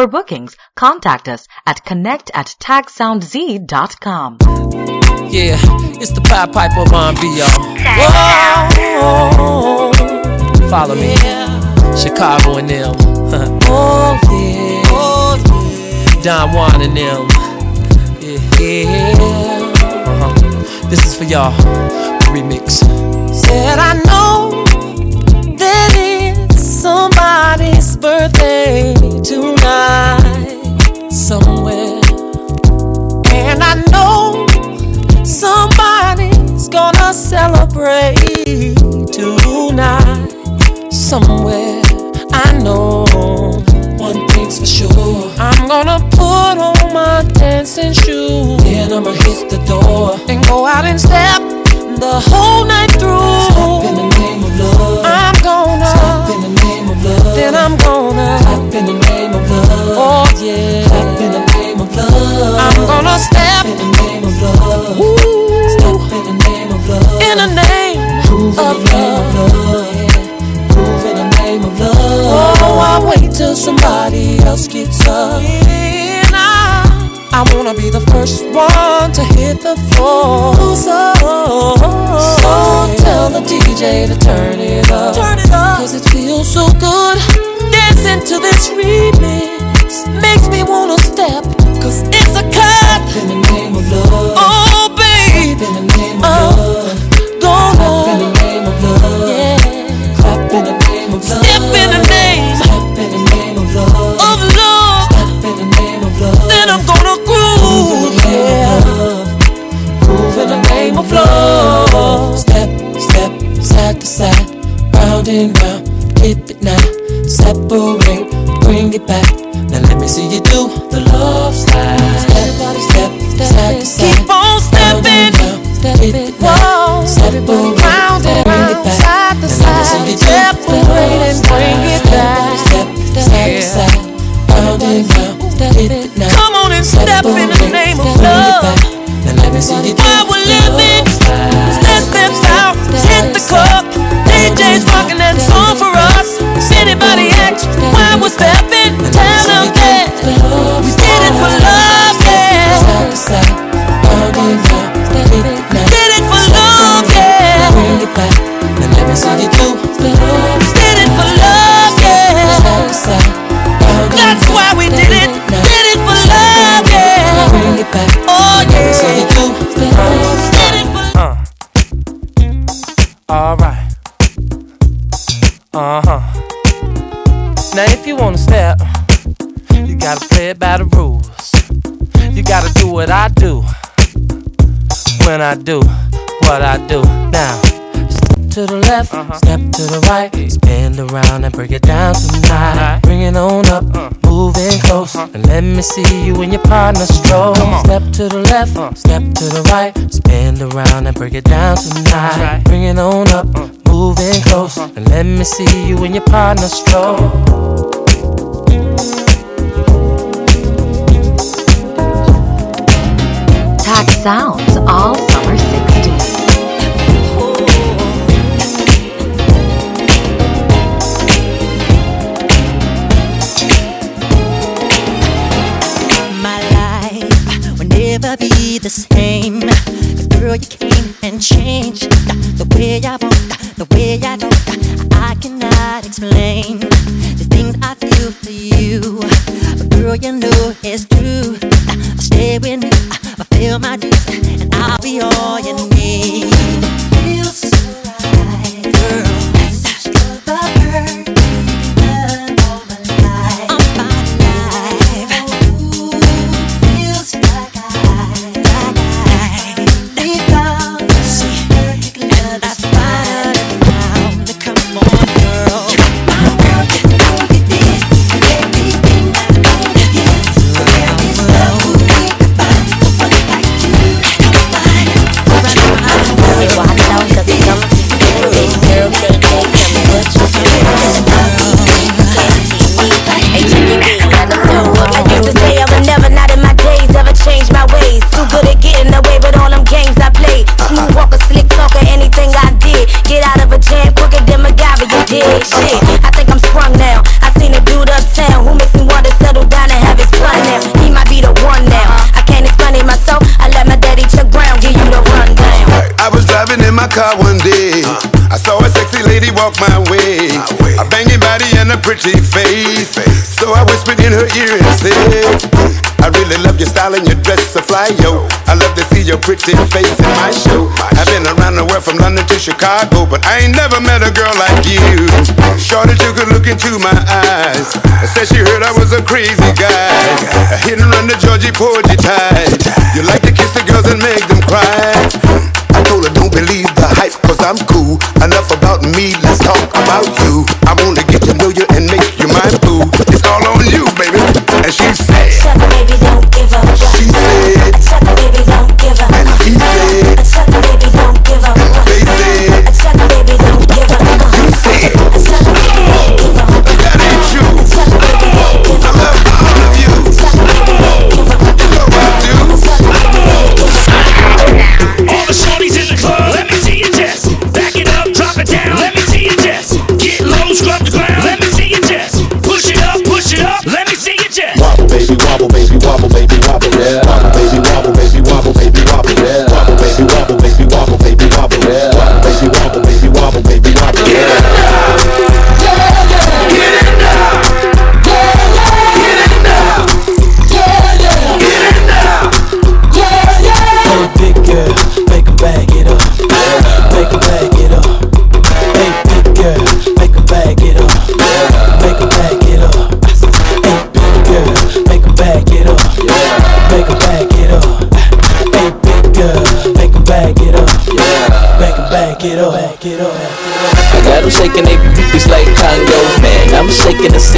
For bookings, contact us at connect at tagsoundz.com. Yeah, it's the Pied Piper of R&B, y'all. Whoa, follow me. Chicago and them. oh, yeah. Oh, yeah. Don Juan and them. Yeah, yeah. Uh-huh. This is for y'all. Remix. Said I know that it's somebody's birthday I know somebody's gonna celebrate tonight somewhere. I know one thing's for sure. I'm gonna put on my dancing shoes. Then I'ma hit the door and go out and step the whole night through. Step in the name of love. I'm gonna step in the name of love. Then I'm gonna step in the name of love. Oh yeah. Step in the name of love. I'm gonna step in the name of love. Ooh. Step in the name of love. In the name Prove of, in the name of love. Prove in the name of love. Oh, I wait till somebody else gets up. And I, I wanna be the first one to hit the floor. So, so tell the DJ to turn it up. Turn it up. Cause it feels so good. Dancing to this remix makes me wanna step. Cause it's a cut. In the name of love. Oh, babe. Step in the name of uh, love. Go on. Step in the name of love. Yeah. Clap in the name of love. Step in the name. Step in the name of love. Of love. Step in the name of love. Then I'm gonna groove. Yeah. Groove in the name of love. Step, step, side to side, round and round. Dip it now. Separate, bring it back. Now let me see you do the love slide. Step, step, side to side. Keep on stepping. Step it see you and your partner stroll. Step to the left, step to the right, spin around and break it down tonight. Bring it on up, moving close, and let me see you and your partner stroll. Tag Sounds all same. 'Cause girl, you came and changed the way I walk, the way I talk. I cannot explain the things I feel for you. But girl, you know it's true. I'll Stay with me, fulfill my dreams, and I'll be all you need. See face in my show. I've been around the world from London to Chicago, but I ain't never met a girl like you. Shorty took a look into my eyes. Said she heard I was a crazy guy. Hit and run the Georgie Porgy tide. You like to kiss the girls and make them cry. I told her don't believe the hype cause I'm cool Enough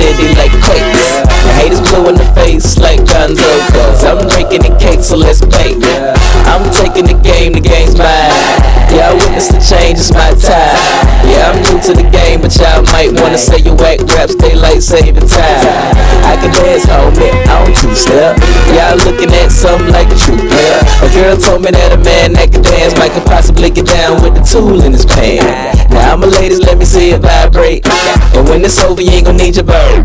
city like quakes. The haters blue in the face like Gonzo, cause I'm breaking the cake, so let's bake. I'm taking the game, the game's mine. Yeah, I witness the change, it's my time. Yeah, I'm new to the game, but y'all might wanna say you whack raps, daylight saving time. I can dance, homie, I don't two step. Y'all looking at something like a true player. A girl told me that a man that can dance might could possibly get down with the tool in his pants. Now, my ladies, let me see it vibrate. And when it's over, you ain't gonna need your bow.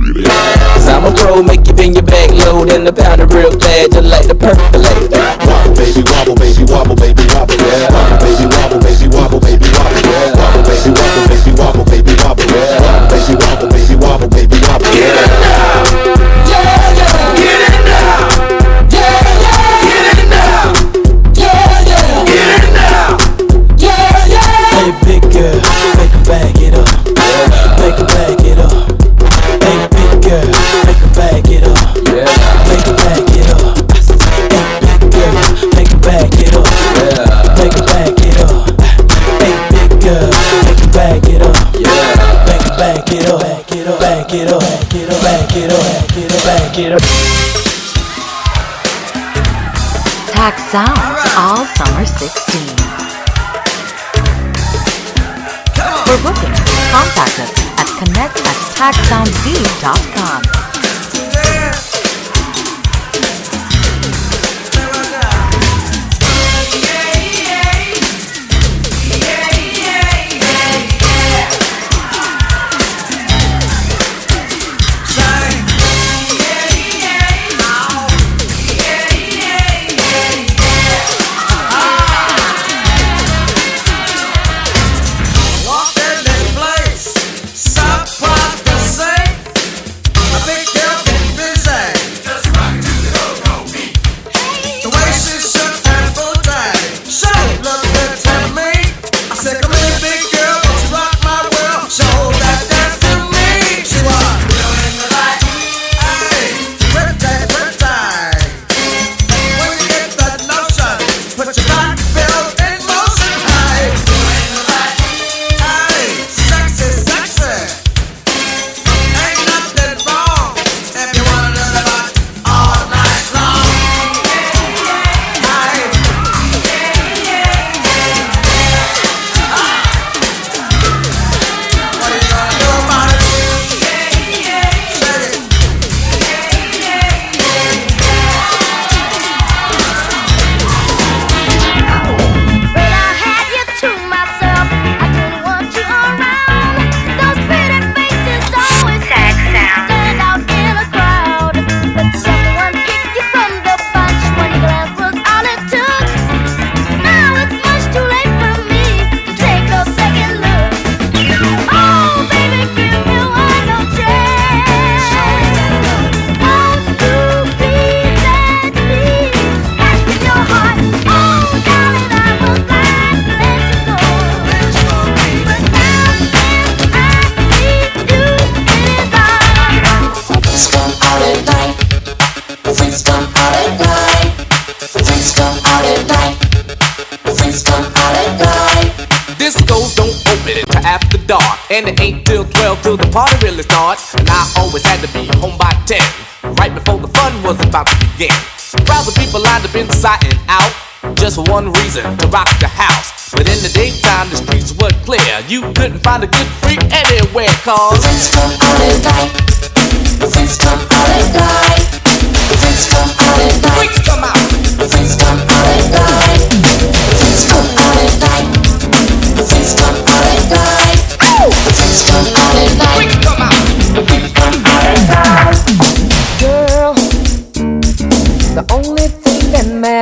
Cause I'm a pro, make you bend your back low, then the pound it real fast, just like the percolate. Wobble, baby, wobble, baby, wobble, baby, wobble, yeah. Wobble, baby, wobble, up. Tag Sounds all summer 16. For bookings, contact us at connect at tagsoundz.com. and it ain't till 12 till the party really starts. And I always had to be home by 10, right before the fun was about to begin. Crowds of people lined up inside and out, just for one reason to rock the house. But in the daytime, the streets were clear. You couldn't find a good freak anywhere, cause. The friends come out and die. Friends come out and die. Friends come out and die. Freaks come out.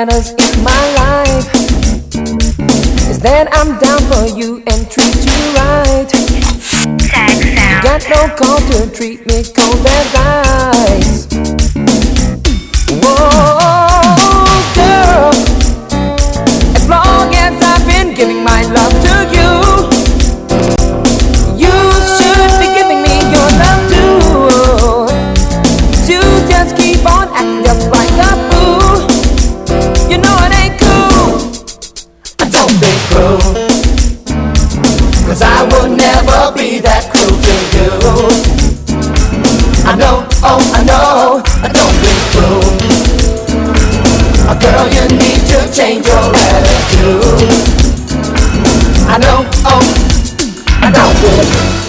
matters is my life. Is that I'm down for you and treat you right. You got no call to treat me cold as ice. will never be that cruel to you. I know, oh, I know, I don't be cruel. Girl, you need to change your attitude. I know, oh, I don't be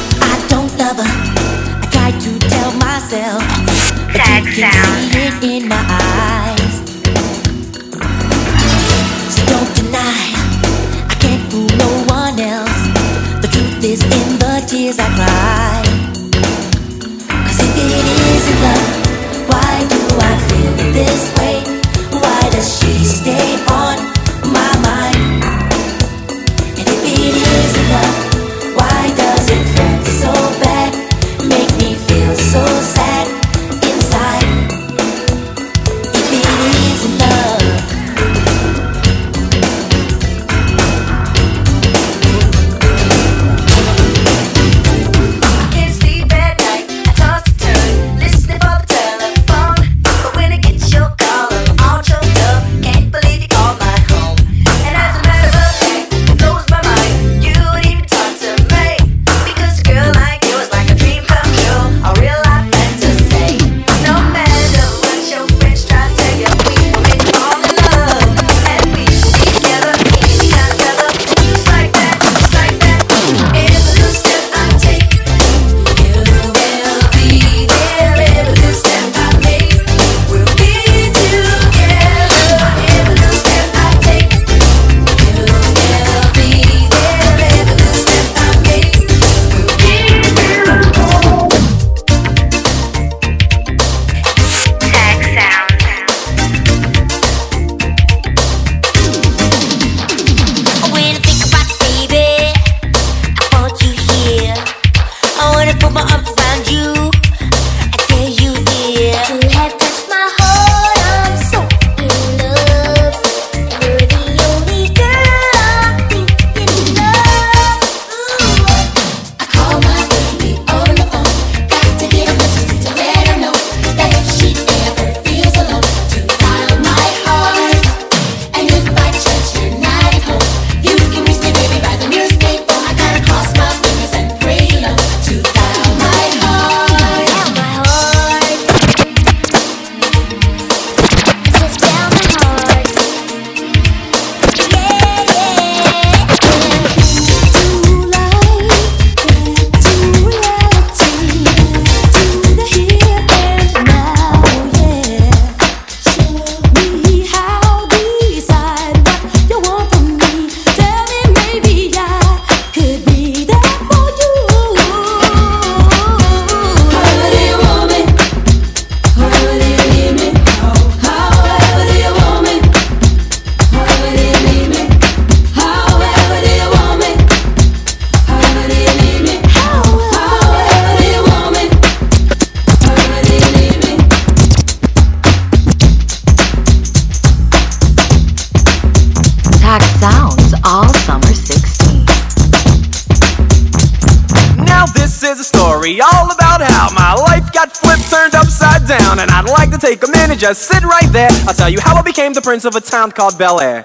could just sit right there. I'll tell you how I became the prince of a town called Bel Air.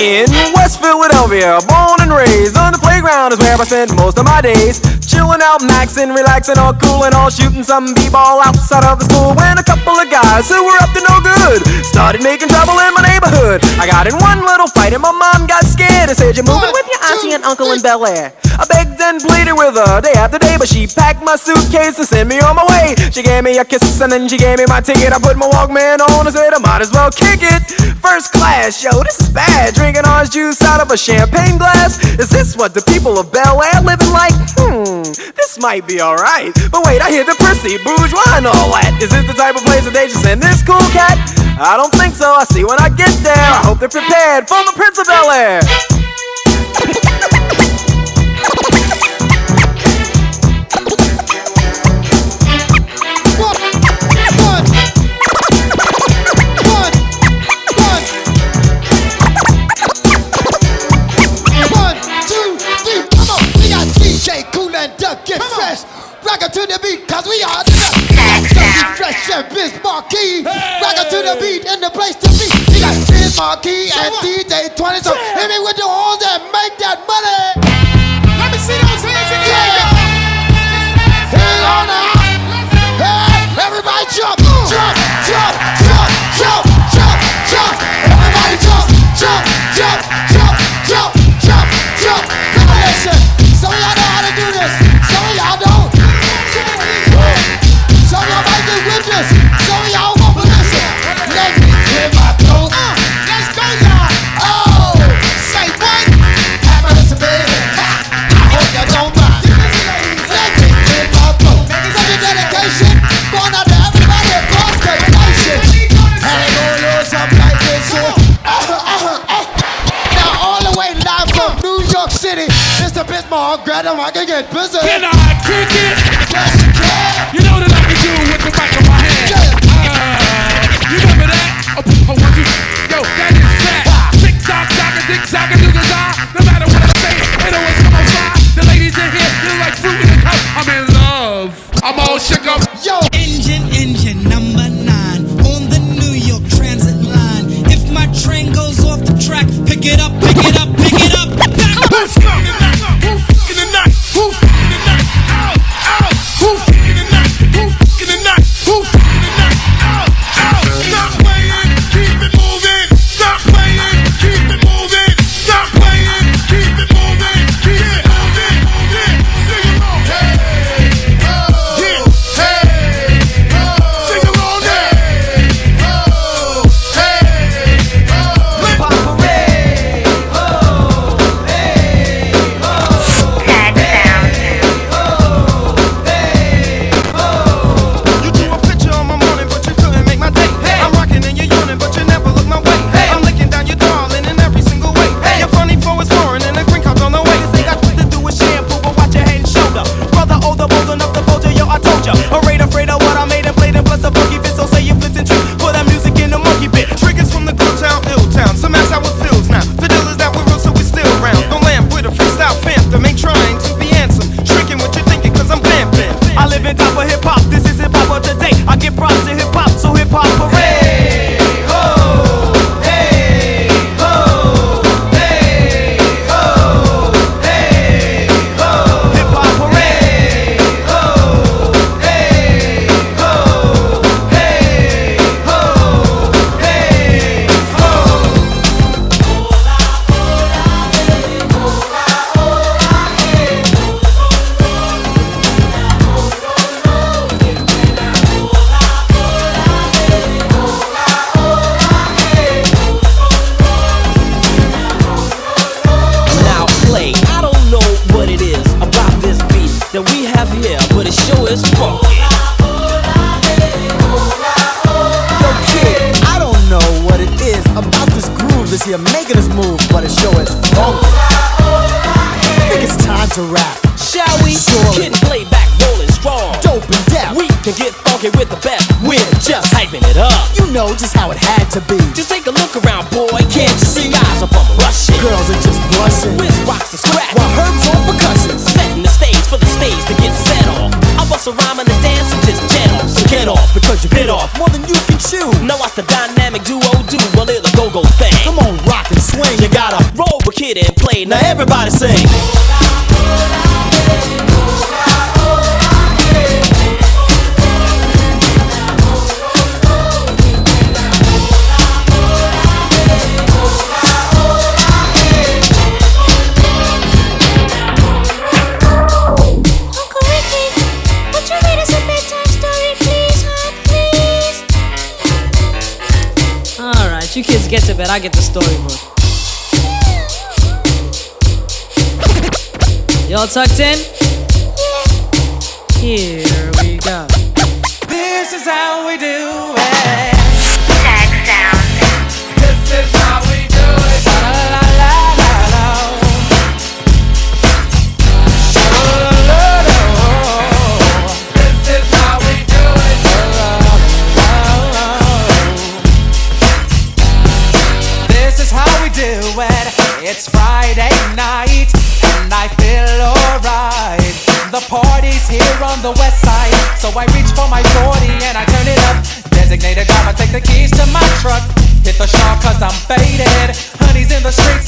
In West Philadelphia, born and raised on the playground is where I spent most of my days. Chilling out, maxing, relaxing, all cool and all shooting some b-ball outside of the school when a couple of guys who were up to no good started making trouble in my neighborhood. I got in one little fight and my mom got scared and said, "You're moving with your auntie and uncle in Bel Air." I begged and pleaded with her day after day, but she packed my suitcase and sent me on my way. She gave me a kiss and then she gave me my ticket. I put my Walkman on and said, "I might as well kick it." First class, yo, this is bad. Drinking orange juice out of a champagne glass. Is this what the people of Bel Air living like? Hmm. Hmm, this might be alright. But wait, I hear the prissy bourgeois and all that. Is this the type of place that they just send this cool cat? I don't think so. I see when I get there. I hope they're prepared for the Prince of Bel Air. Twenty-two. times. adam get busy. go-go thing. Come on, rock and swing. You gotta roll with kid and play. Now everybody sing. bet I get the storybook. Y'all tucked in? Here we go. This is how we do it. for cause I'm faded. Honey's in the streets,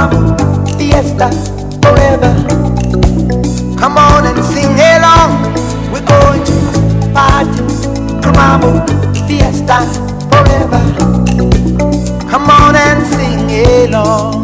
Caramba, fiesta, forever. Come on and sing along. We're going to party, caramba, fiesta, forever. Come on and sing along.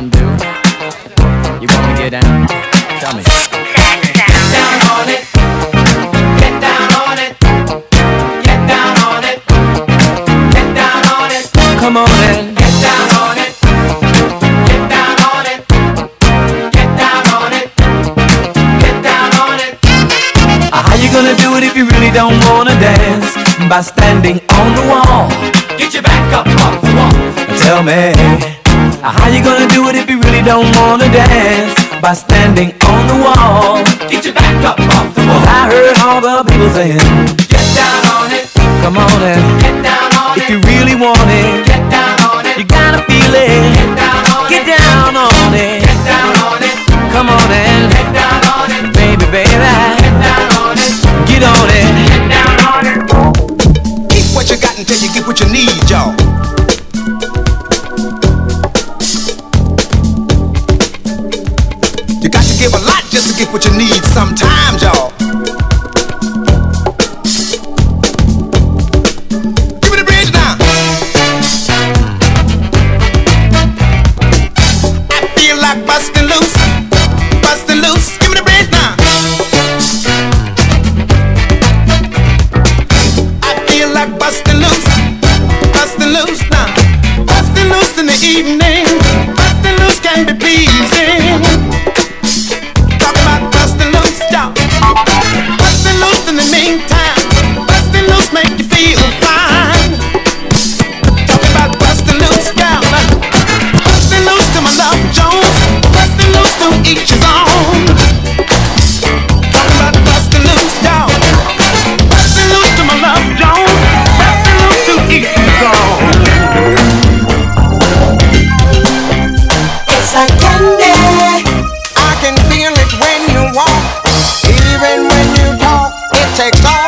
You gonna do? You wanna get down? Tell me. down on it. Get down on it. Get down on it. Get down on it. Come on in. Get down on it. Get down on it. Get down on it. Get down on it. Uh, How you gonna do it if you really don't wanna dance? By standing on the wall. Get your back up off the wall. Tell me. How you gonna do it if you really don't wanna dance? By standing on the wall. Get your back up off the wall. I heard all the people saying, Get down on it. Come on in. Get down on If it. you really want it, Get down on it. you gotta feel it. Get down on Get it. down on it. Get down on it. Come on in. Get down on it. Baby, baby. Get down on it. Get on it. Get down on it. Get what you got until you get what you need, y'all. Get what you need sometimes, y'all. Talk. It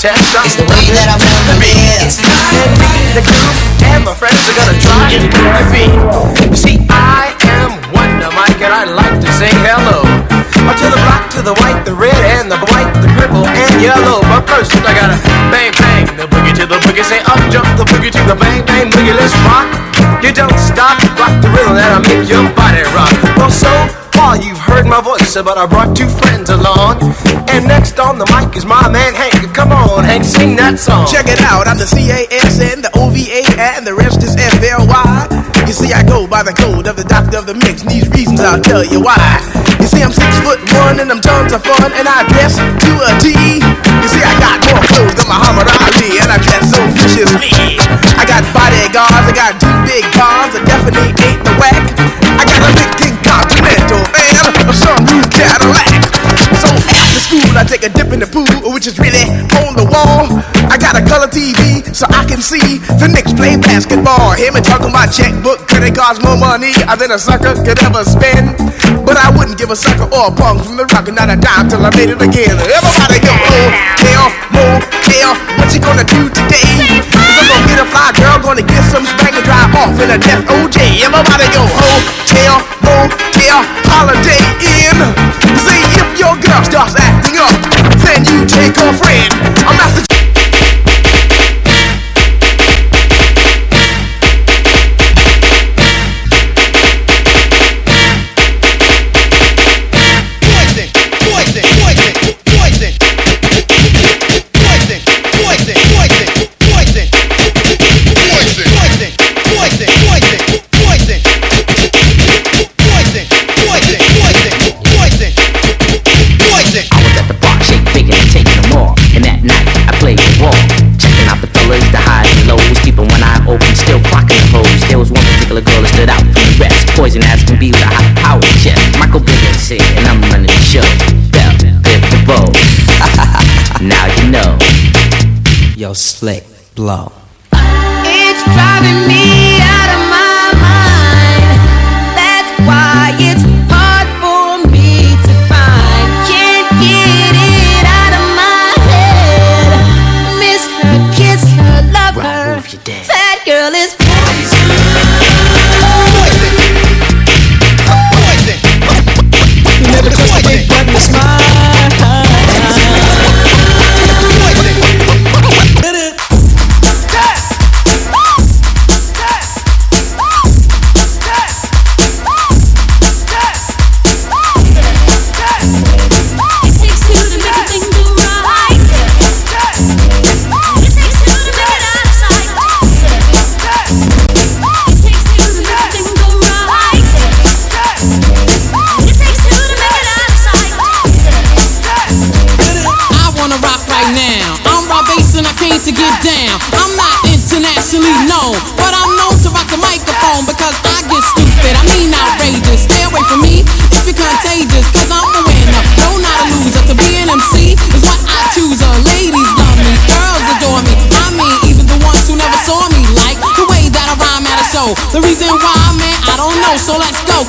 test. It's the way that I wanna live. It's and me, the crew, and my friends are gonna try to keep my feet. You see, I am Wonder Mike, and I like to say hello. Up to the black, to the white, the red, and the white, the purple, and yellow. But first, I gotta bang, bang, the boogie to the boogie. Say up, jump the boogie to the bang, bang, boogie. Let's rock. You don't stop, rock the rhythm that'll make your body rock. Well, so you've heard my voice, but I brought two friends along. And next on the mic is my man Hank. Come on, Hank, sing that song. Check it out, I'm the C-A-S-N, the O-V-A, and the rest is F-L-Y. You see, I go by the code of the doctor of the mix, and these reasons I'll tell you why. You see, I'm six foot one, and I'm tons of fun, and I dress to a T. You see, I got more clothes than Muhammad Ali, and I dress so viciously. I got bodyguards, I got two big cars, I definitely ain't the whack. Sunroof Cadillac. So after school, I take a dip in the pool, which is really on the wall. I got a color TV so I can see the Knicks play basketball. Him and talking about checkbook, credit cards, more money than a sucker could ever spend. But I wouldn't give a sucker or a punk from the rock, not a dime till I made it again. Everybody go, oh, more motel, what you gonna do today? A fly girl, gonna get some spank and drive off in a death OJ. Everybody go, hotel, motel, Holiday Inn. See if your girl starts acting up, then you take her friend. I'm at the your slick blow. It's driving me.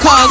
cause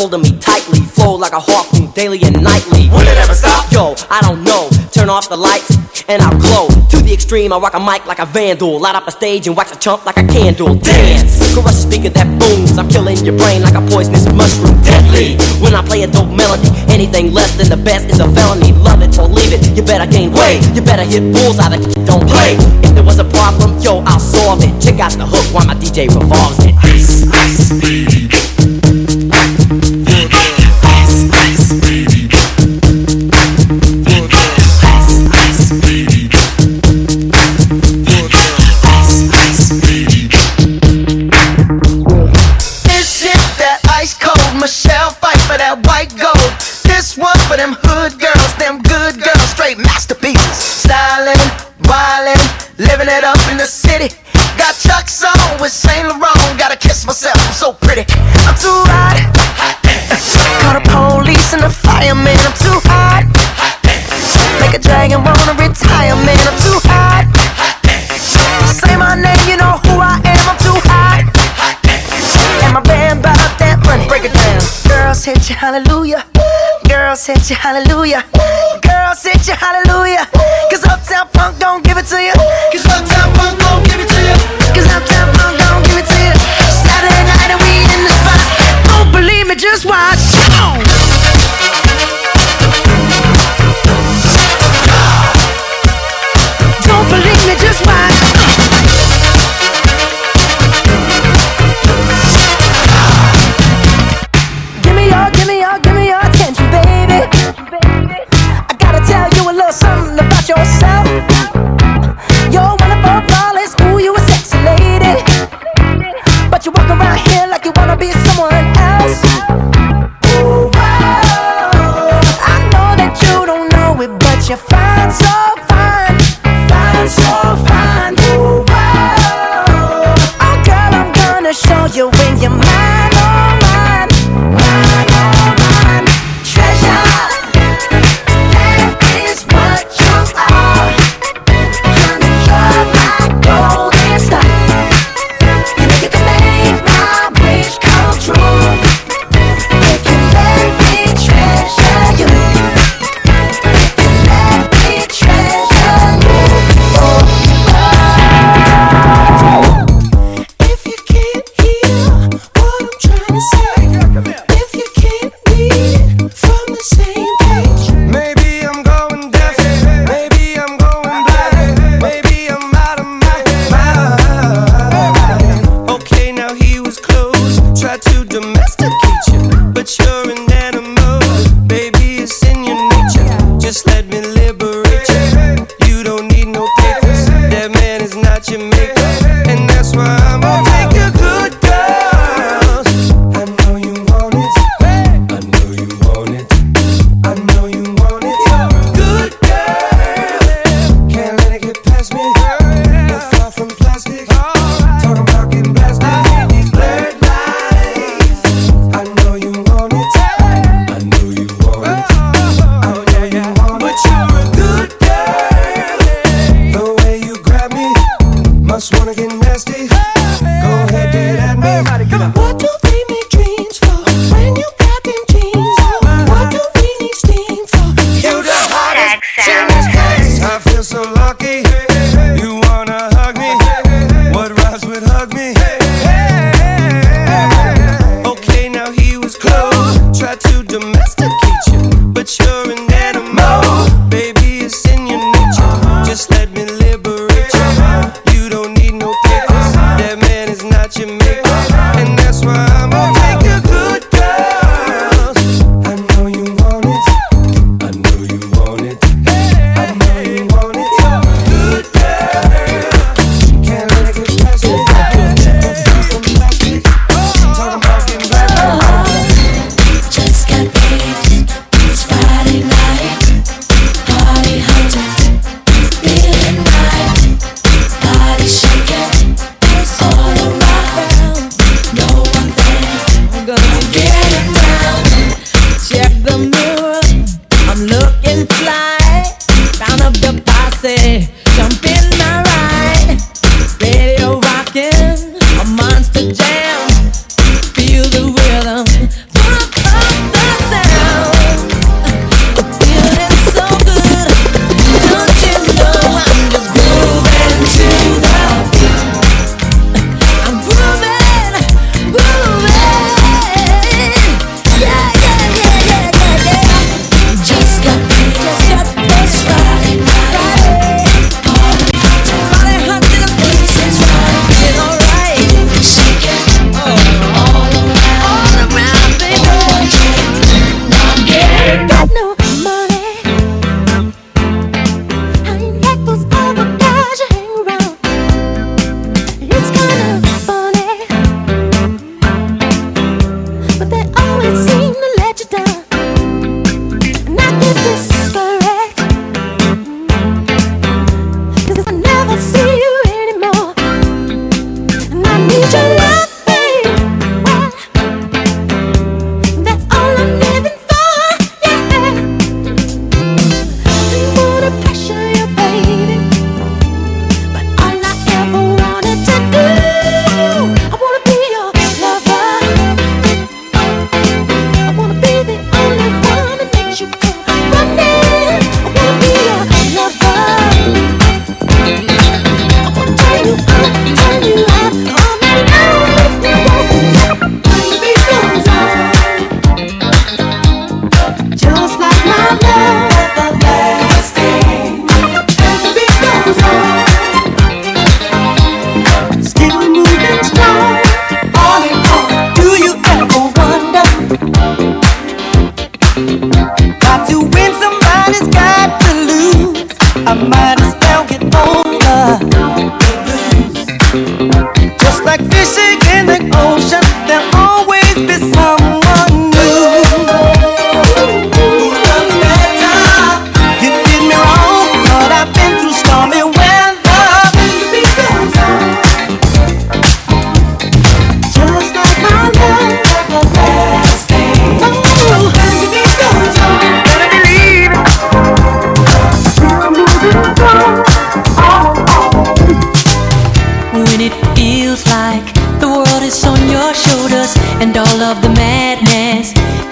holding me tightly. Flow like a harpoon daily and nightly. Will it ever stop? Yo, I don't know. Turn off the lights and I'll glow. To the extreme, I rock a mic like a vandal. Light up a stage and wax a chump like a candle. Dance, caress a speaker that booms. I'm killing your brain like a poisonous mushroom. Deadly, when I play a dope melody, anything less than the best is a felony. Love it or leave it, you better gain weight. You better hit bulls out of don't play. If there was a problem, yo, I'll solve it. Check out the hook while my DJ revolves it. Ice, ice. them hood girls, them good girls, straight masterpieces. styling, wildin', living it up in the city. Got Chuck's on with Saint Laurent, gotta kiss myself, I'm so pretty. I'm too hot.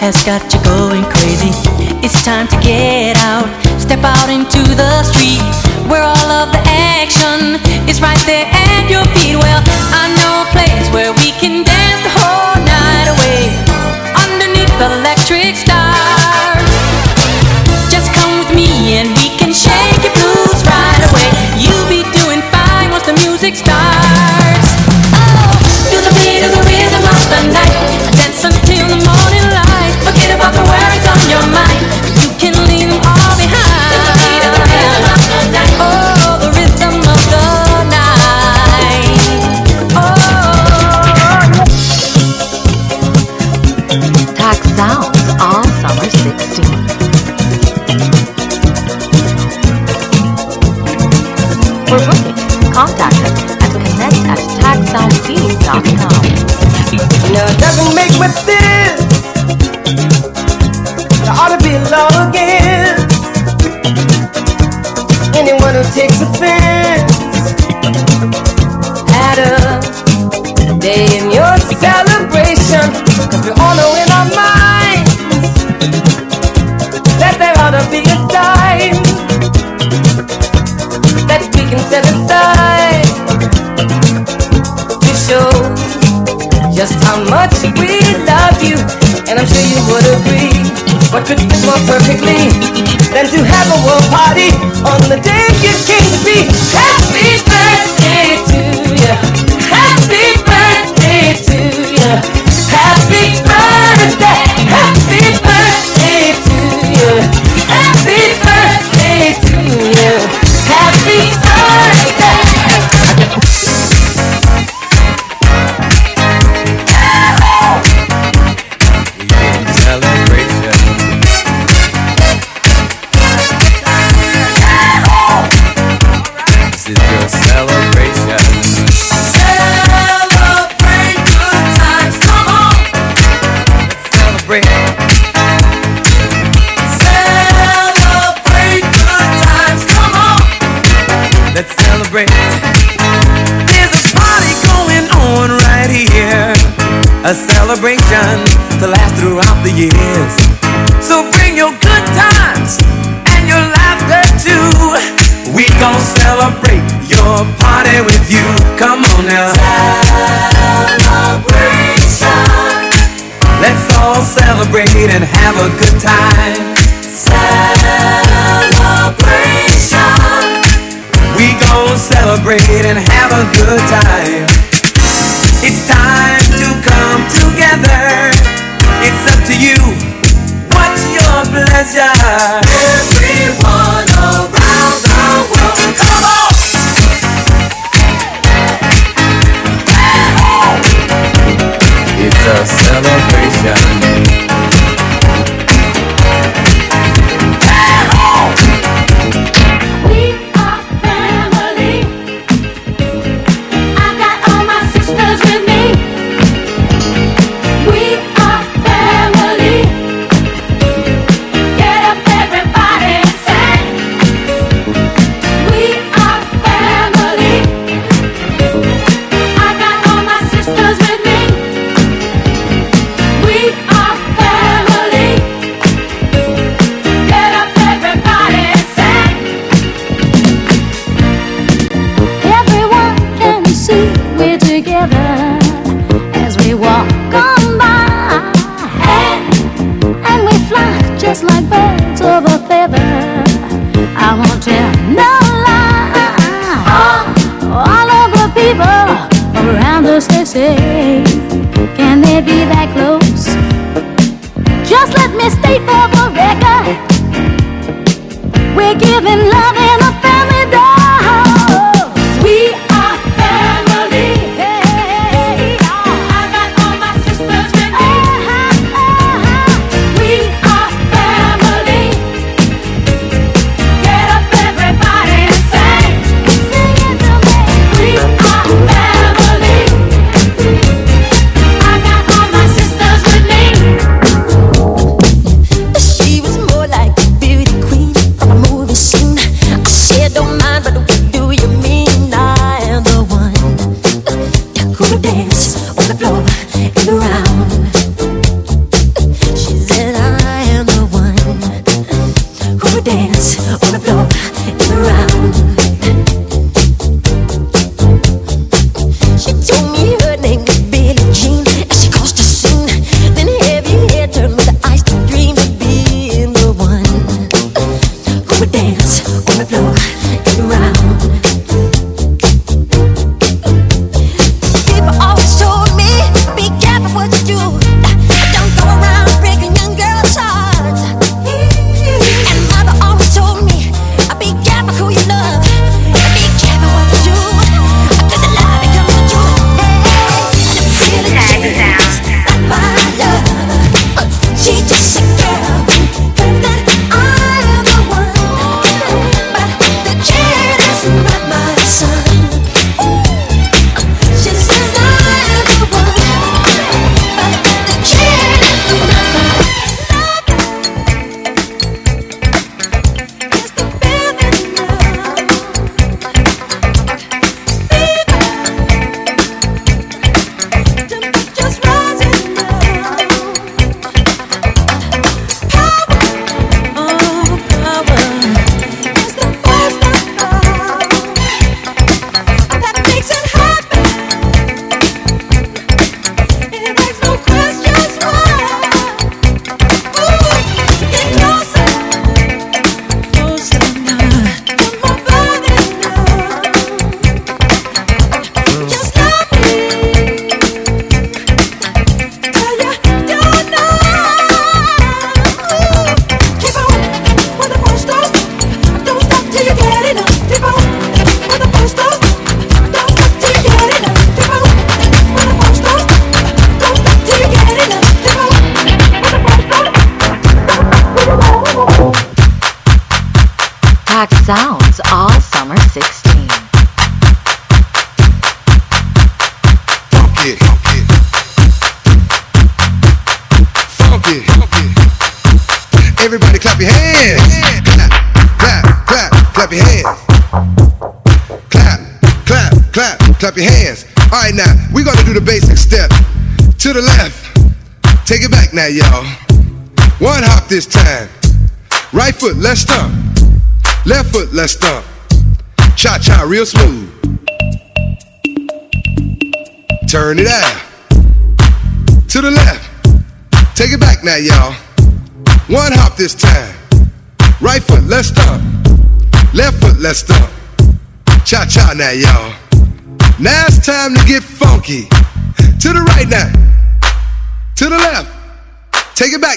Has got you going I can make with steel. could fit more perfectly than to have a world party on the day you came to be happy.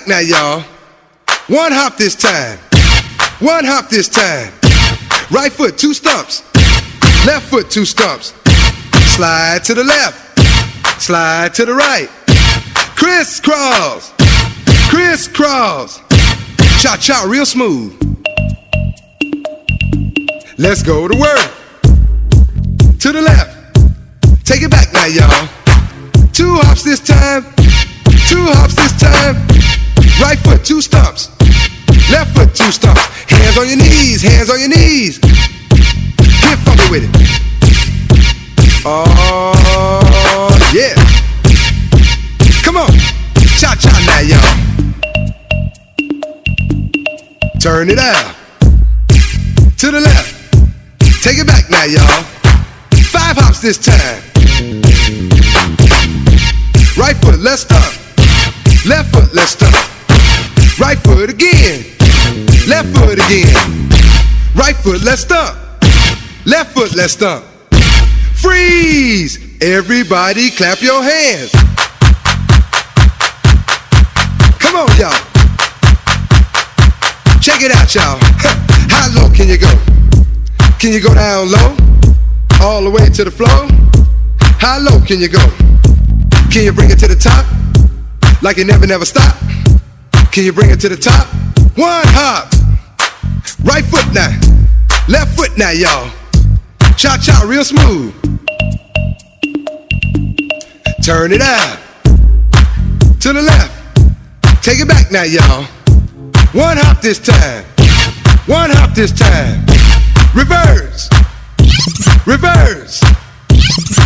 Back now, y'all. One hop this time. One hop this time. Right foot, two stumps. Left foot, two stumps. Slide to the left. Slide to the right. Crisscross. Crisscross. Cha cha, real smooth. Let's go to work. To the left. Take it back now, y'all. Two hops this time. Two hops this time. Right foot, two stumps. Left foot, two stumps. Hands on your knees, hands on your knees. Get funky with it. Oh, yeah. Come on. Cha cha now, y'all. Turn it out. To the left. Take it back now, y'all. Five hops this time. Right foot, let's stomp. Left foot, let's stomp. Right foot again. Left foot again. Right foot, let's stomp. Left foot, let's stomp. Freeze! Everybody clap your hands. Come on, y'all. Check it out, y'all. How low can you go? Can you go down low? All the way to the floor? How low can you go? Can you bring it to the top? Like it never, never stop? Can you bring it to the top? One hop. Right foot now. Left foot now, y'all. Cha cha, real smooth. Turn it out. To the left. Take it back now, y'all. One hop this time. One hop this time. Reverse. Reverse.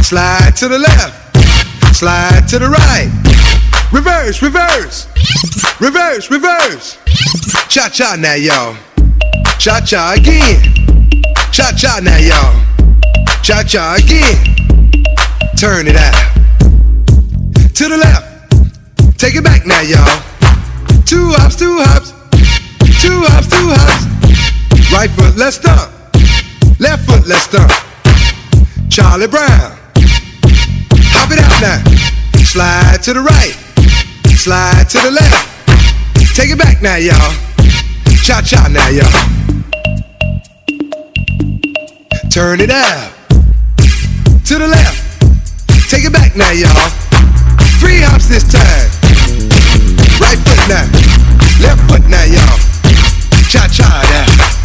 Slide to the left. Slide to the right. Reverse, reverse. Reverse, reverse. Cha cha now, y'all. Cha cha again. Cha cha now, y'all. Cha cha again. Turn it out. To the left. Take it back now, y'all. Two hops, two hops. Two hops, two hops. Right foot, let's stomp. Left foot, let's stomp. Charlie Brown. Hop it out now. Slide to the right. Slide to the left. Take it back now, y'all. Cha cha now, y'all. Turn it out. To the left. Take it back now, y'all. Three hops this time. Right foot now. Left foot now, y'all. Cha cha now.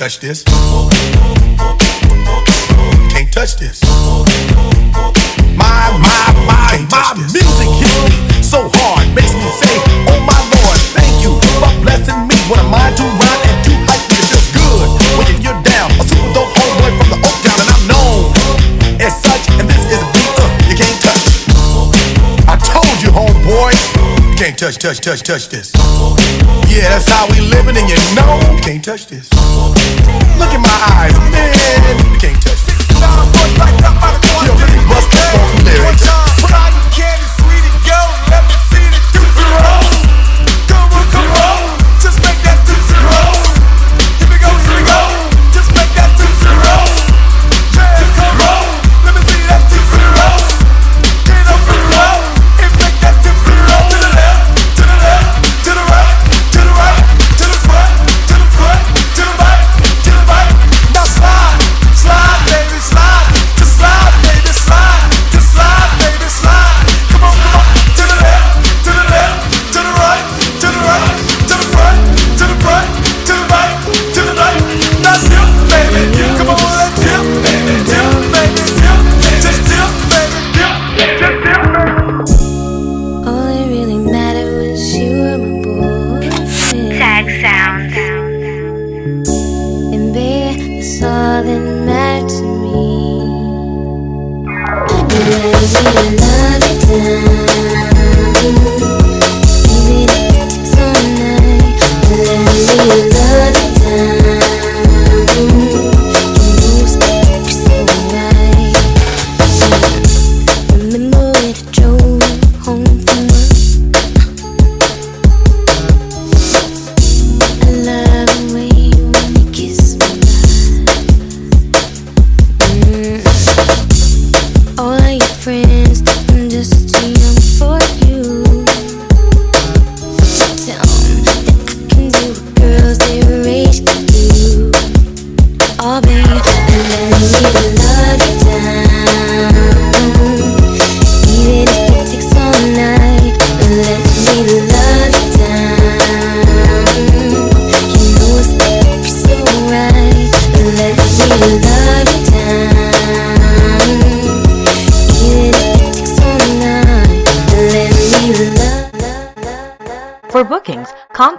Touch this. Can't touch this. My, my, my, my music hits me so hard, makes me say, Oh my Lord, thank you for blessing me. What a mind to rhyme and to hype me. It feels good when you're down. A super dope homeboy from the Oak Town, and I'm known as such. And this is a beat uh, you can't touch. I told you, homeboy, You can't touch, touch, touch, touch this. Yeah, that's how we living, and you know you can't touch this. My eyes,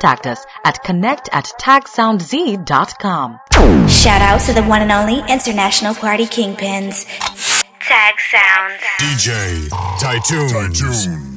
contact us at connect at tagsoundz.com. Shout out to the one and only International Party Kingpins. Tag Sounds. DJ Tytoon. Tytoon.